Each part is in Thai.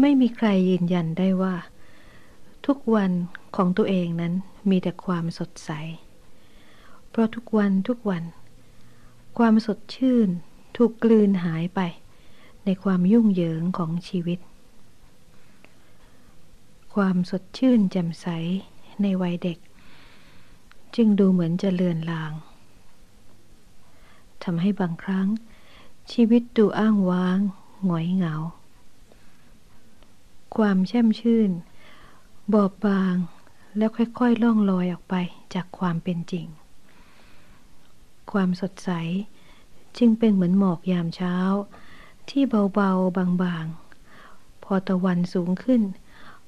ไม่มีใครยืนยันได้ว่า ทุกวันของตัวเองนั้นมีแต่ความสดใส เพราะทุกวันทุกวัน ความสดชื่นถูกกลืนหายไป ในความยุ่งเหยิงของชีวิต ความสดชื่นแจ่มใสในวัยเด็ก จึงดูเหมือนจะเลือนลางทำให้บางครั้งชีวิตดูอ้างว้างหงอยเหงา ความแช่มชื่น บอบบาง แล้วค่อยๆล่องลอยออกไปจากความเป็นจริง ความสดใสจึงเป็นเหมือนหมอกยามเช้า ที่เบาๆบางๆ พอตะวันสูงขึ้น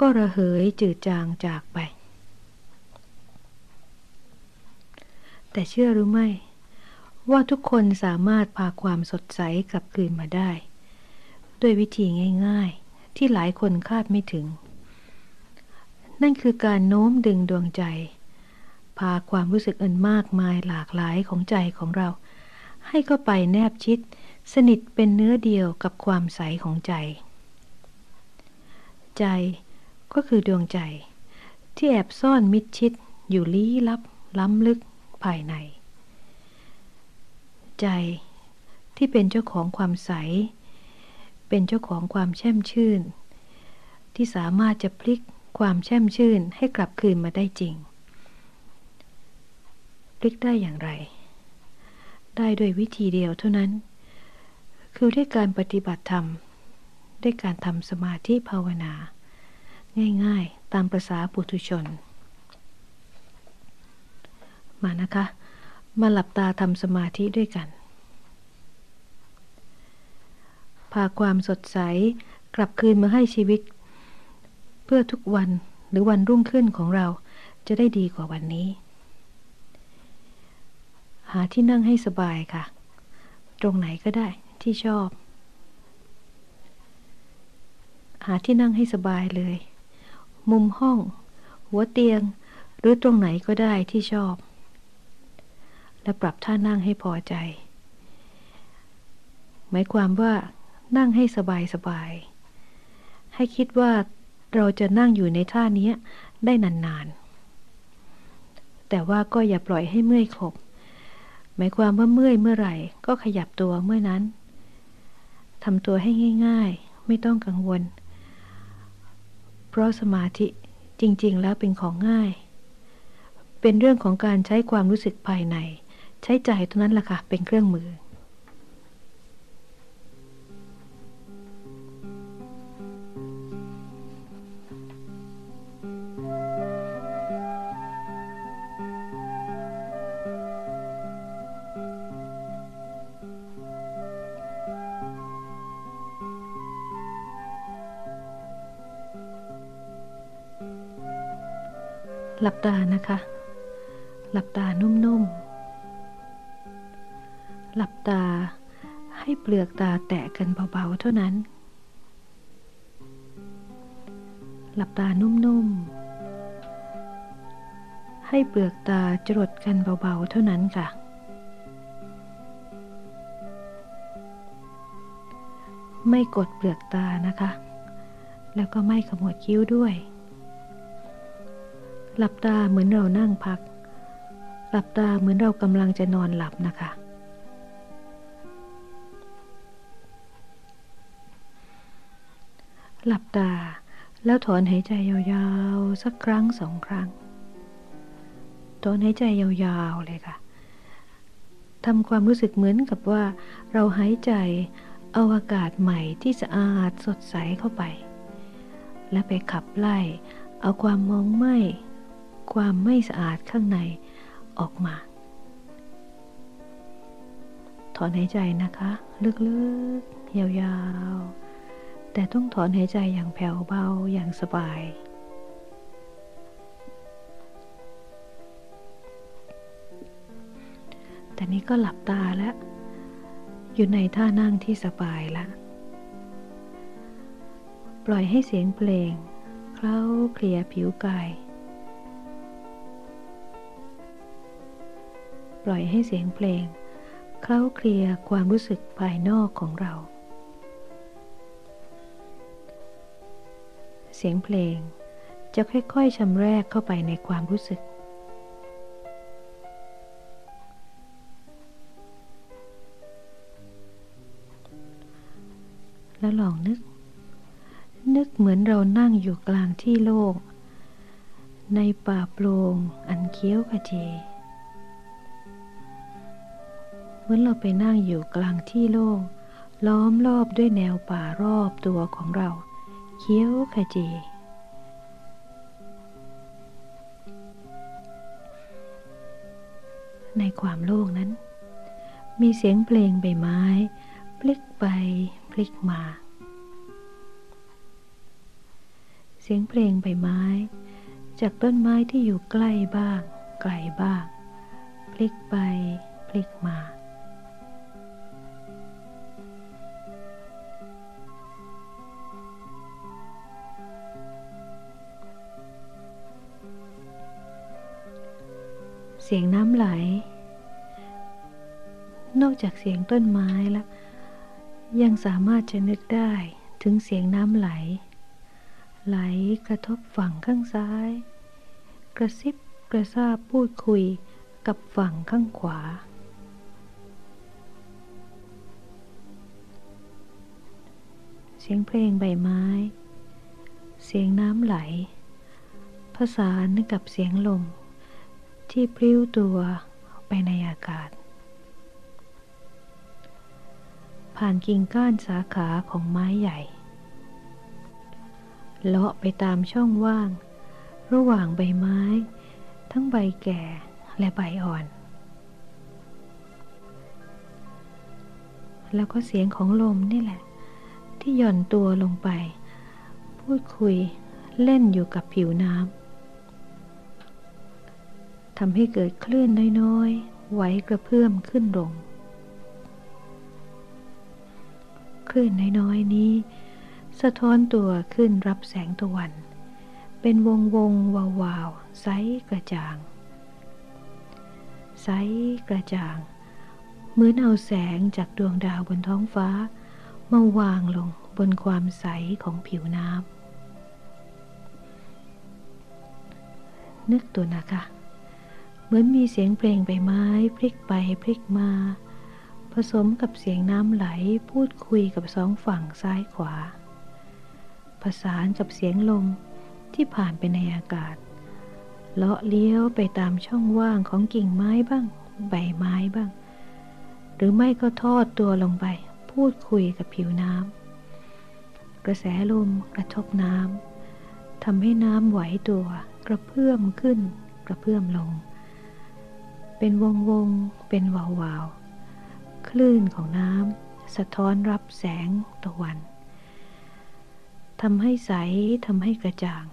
ก็ระเหยจืดจางจากไป แต่เชื่อหรือไม่ ว่าทุกคนสามารถพาความสดใสกลับคืนมาได้ ด้วยวิธีง่ายๆ ที่หลายคนคาดไม่ถึง นั่นคือการโน้มดึงดวงใจ พาความรู้สึกอันมากมายหลากหลายของใจของเรา ให้เข้าไปแนบชิด สนิทเป็นเนื้อเดียวกับความใสของใจ ใจก็คือดวงใจ ที่แอบซ่อนมิดชิดอยู่ลี้ลับ ล้ำลึกภายใน ใจที่เป็นเจ้าของความใส เป็นเจ้าของความแช่มชื่น ที่สามารถจะพลิกความแช่มชื่นให้กลับคืนมาได้จริง พลิกได้อย่างไร ได้ด้วยวิธีเดียวเท่านั้น คือด้วยการปฏิบัติธรรม ด้วยการทำสมาธิภาวนา ง่ายๆ ตามประษาปุถุชน มานะคะ มาหลับตาทำสมาธิด้วยกัน พาความสดใส กลับคืนมาให้ชีวิต เพื่อทุกวันหรือวันรุ่งขึ้นของเราจะได้ดีกว่าวันนี้ หาที่นั่งให้สบายค่ะ ตรงไหนก็ได้ที่ชอบ หาที่นั่งให้สบายเลย มุมห้อง หัวเตียง หรือตรงไหนก็ได้ที่ชอบ และปรับท่านั่งให้พอใจ หมายความว่า นั่งให้สบายสบาย ให้คิดว่าเราจะนั่งอยู่ในท่านี้ได้นานๆ แต่ว่าก็อย่าปล่อยให้เมื่อยขบ หมายความว่าเมื่อยเมื่อไหร่ ก็ขยับตัวเมื่อนั้น ทำตัวให้ง่ายๆ ไม่ต้องกังวล เพราะสมาธิจริงๆ แล้วเป็นของง่าย เป็นเรื่องของการใช้ความรู้สึกภายใน ใช้ใจเท่านั้นแหละค่ะ เป็นเครื่องมือ หลับตานะคะ หลับตานุ่มๆ หลับตาให้เปลือกตาแตะกันเบาๆ เท่านั้น หลับตานุ่มๆ ให้เปลือกตาจรดกันเบาๆ เท่านั้นค่ะ ไม่กดเปลือกตานะคะ แล้วก็ไม่ขมวดคิ้วด้วย หลับตาเหมือนเรานั่งพัก หลับตาเหมือนเรากำลังจะนอนหลับนะคะ หลับตาแล้วถอนหายใจยาวๆ สักครั้งสองครั้ง ถอนหายใจยาวๆเลยค่ะทำความรู้สึกเหมือนกับว่า เราหายใจเอาอากาศใหม่ที่สะอาดสดใสเข้าไป และไปขับไล่ เอาความมองไม่ ความไม่สะอาดข้างในออกมา ถอนหายใจนะคะ ลึกๆ ยาวๆ แต่ต้องถอนหายใจอย่างแผ่วเบาอย่างสบายแต่นี้ก็หลับตาแล้ว อยู่ในท่านั่งที่สบายล้วปล่อยให้เสียงเพลง เคล้าเคลียผิวกาย ปล่อยให้เสียงเพลง เคล้าเคลียความรู้สึกภายนอกของเรา เสียงเพลงจะค่อยๆชำแรกเข้าไปในความรู้สึก แล้วลองนึก นึกเหมือนเรานั่งอยู่กลางที่โล่งในป่าโปร่งอันเคี้ยวขจี เหมือนเราไปนั่งอยู่กลางที่โล่ง ล้อมรอบด้วยแนวป่ารอบตัวของเรา เคี้ยวขจี ในความโล่งนั้น มีเสียงเพลงใบไม้ พลิกไปพลิกมา เสียงเพลงใบไม้ จากต้นไม้ที่อยู่ใกล้บ้าง ไกลบ้าง พลิกไปพลิกมา เสียงน้ำไหล นอกจากเสียงต้นไม้แล้ว ยังสามารถจะนึกได้ถึงเสียงน้ำไหล ไหลกระทบฝั่งข้างซ้าย กระซิบกระซาบพูดคุยกับฝั่งข้างขวา เสียงเพลงใบไม้ เสียงน้ำไหล ผสานกับเสียงลม ที่พลิ้วตัวไปในอากาศ ผ่านกิ่งก้านสาขาของไม้ใหญ่ เลาะไปตามช่องว่าง ระหว่างใบไม้ ทั้งใบแก่และใบอ่อน แล้วก็เสียงของลมนี่แหละ ที่หย่อนตัวลงไป พูดคุยเล่นอยู่กับผิวน้ำ ทำให้เกิดคลื่นน้อยๆ ไหวกระเพื่อมขึ้นลง คลื่นน้อยๆนี้ สะท้อนตัวขึ้นรับแสงตะวัน เป็นวงวงวาวาวใสกระจ่าง ใสกระจ่าง เหมือนเอาแสงจากดวงดาวบนท้องฟ้า มาวางลงบนความใสของผิวน้ำนึกตัวนะคะ เหมือนมีเสียงเพลงใบไม้พลิกไปพลิกมา ผสมกับเสียงน้ำไหลพูดคุยกับสองฝั่งซ้ายขวา ประสานกับเสียงลมที่ผ่านไปในอากาศ เลาะเลี้ยวไปตามช่องว่างของกิ่งไม้บ้าง ใบไม้บ้าง หรือไม่ก็ทอดตัวลงไป พูดคุยกับผิวน้ำกระแสลมกระทบน้ำทำให้น้ำไหวตัว กระเพื่อมขึ้น กระเพื่อมลง เป็นวงวง เป็นวาววาวคลื่นของน้ำสะท้อนรับแสงตะวันทำให้ใสทำให้กระจ่าง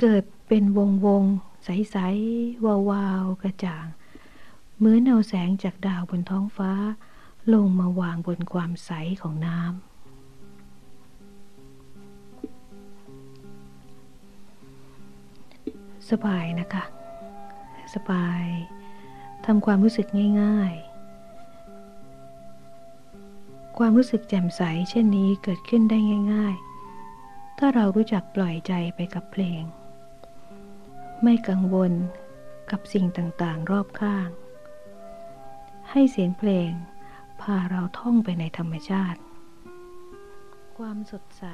เกิดเป็นวงวง ใสๆวาวาวกระจ่าง เหมือนเอาแสงจากดาวบนท้องฟ้า ลงมาวางบนความใสของน้ำสบายนะคะ สบายำความรู้สึกง่าย ๆ ความรู้สึกแจ่มใสเช่นนี้เกิดขึ้นได้ง่าย ๆ ถ้าเรารู้จักปล่อยใจไปกับเพลง ไม่กังวลกับสิ่งต่างๆ รอบข้าง ให้เสียงเพลงพาเราท่องไปในธรรมชาติ ความสดใส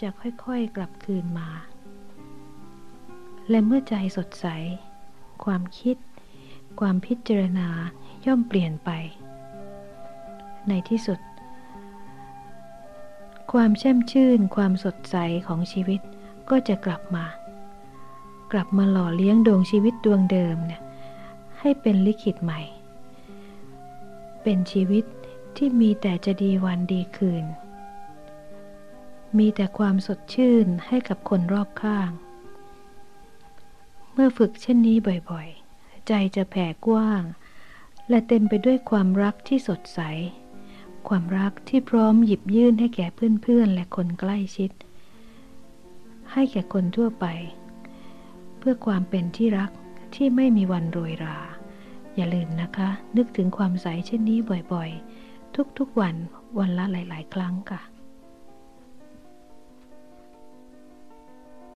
จะค่อยๆกลับคืนมา และเมื่อใจสดใส ความคิด ความพิจารณาย่อมเปลี่ยนไป ในที่สุด ความแช่มชื่น ความสดใสของชีวิตก็จะกลับมา กลับมาหล่อเลี้ยงดวงชีวิตดวงเดิมเนี่ยให้เป็นลิขิตใหม่ เป็นชีวิตที่มีแต่จะดีวันดีคืน มีแต่ความสดชื่นให้กับคนรอบข้าง เมื่อฝึกเช่นนี้บ่อยๆ ใจจะแผ่กว้าง และเต็มไปด้วยความรักที่สดใส ความรักที่พร้อมหยิบยื่นให้แก่เพื่อนๆ และคนใกล้ชิด ให้แก่คนทั่วไป เพื่อความเป็นที่รักที่ไม่มีวันโรยรา อย่าลืมนะคะ นึกถึงความใสเช่นนี้บ่อยๆ ทุกๆวันวันละหลาย ๆ ครั้งค่ะ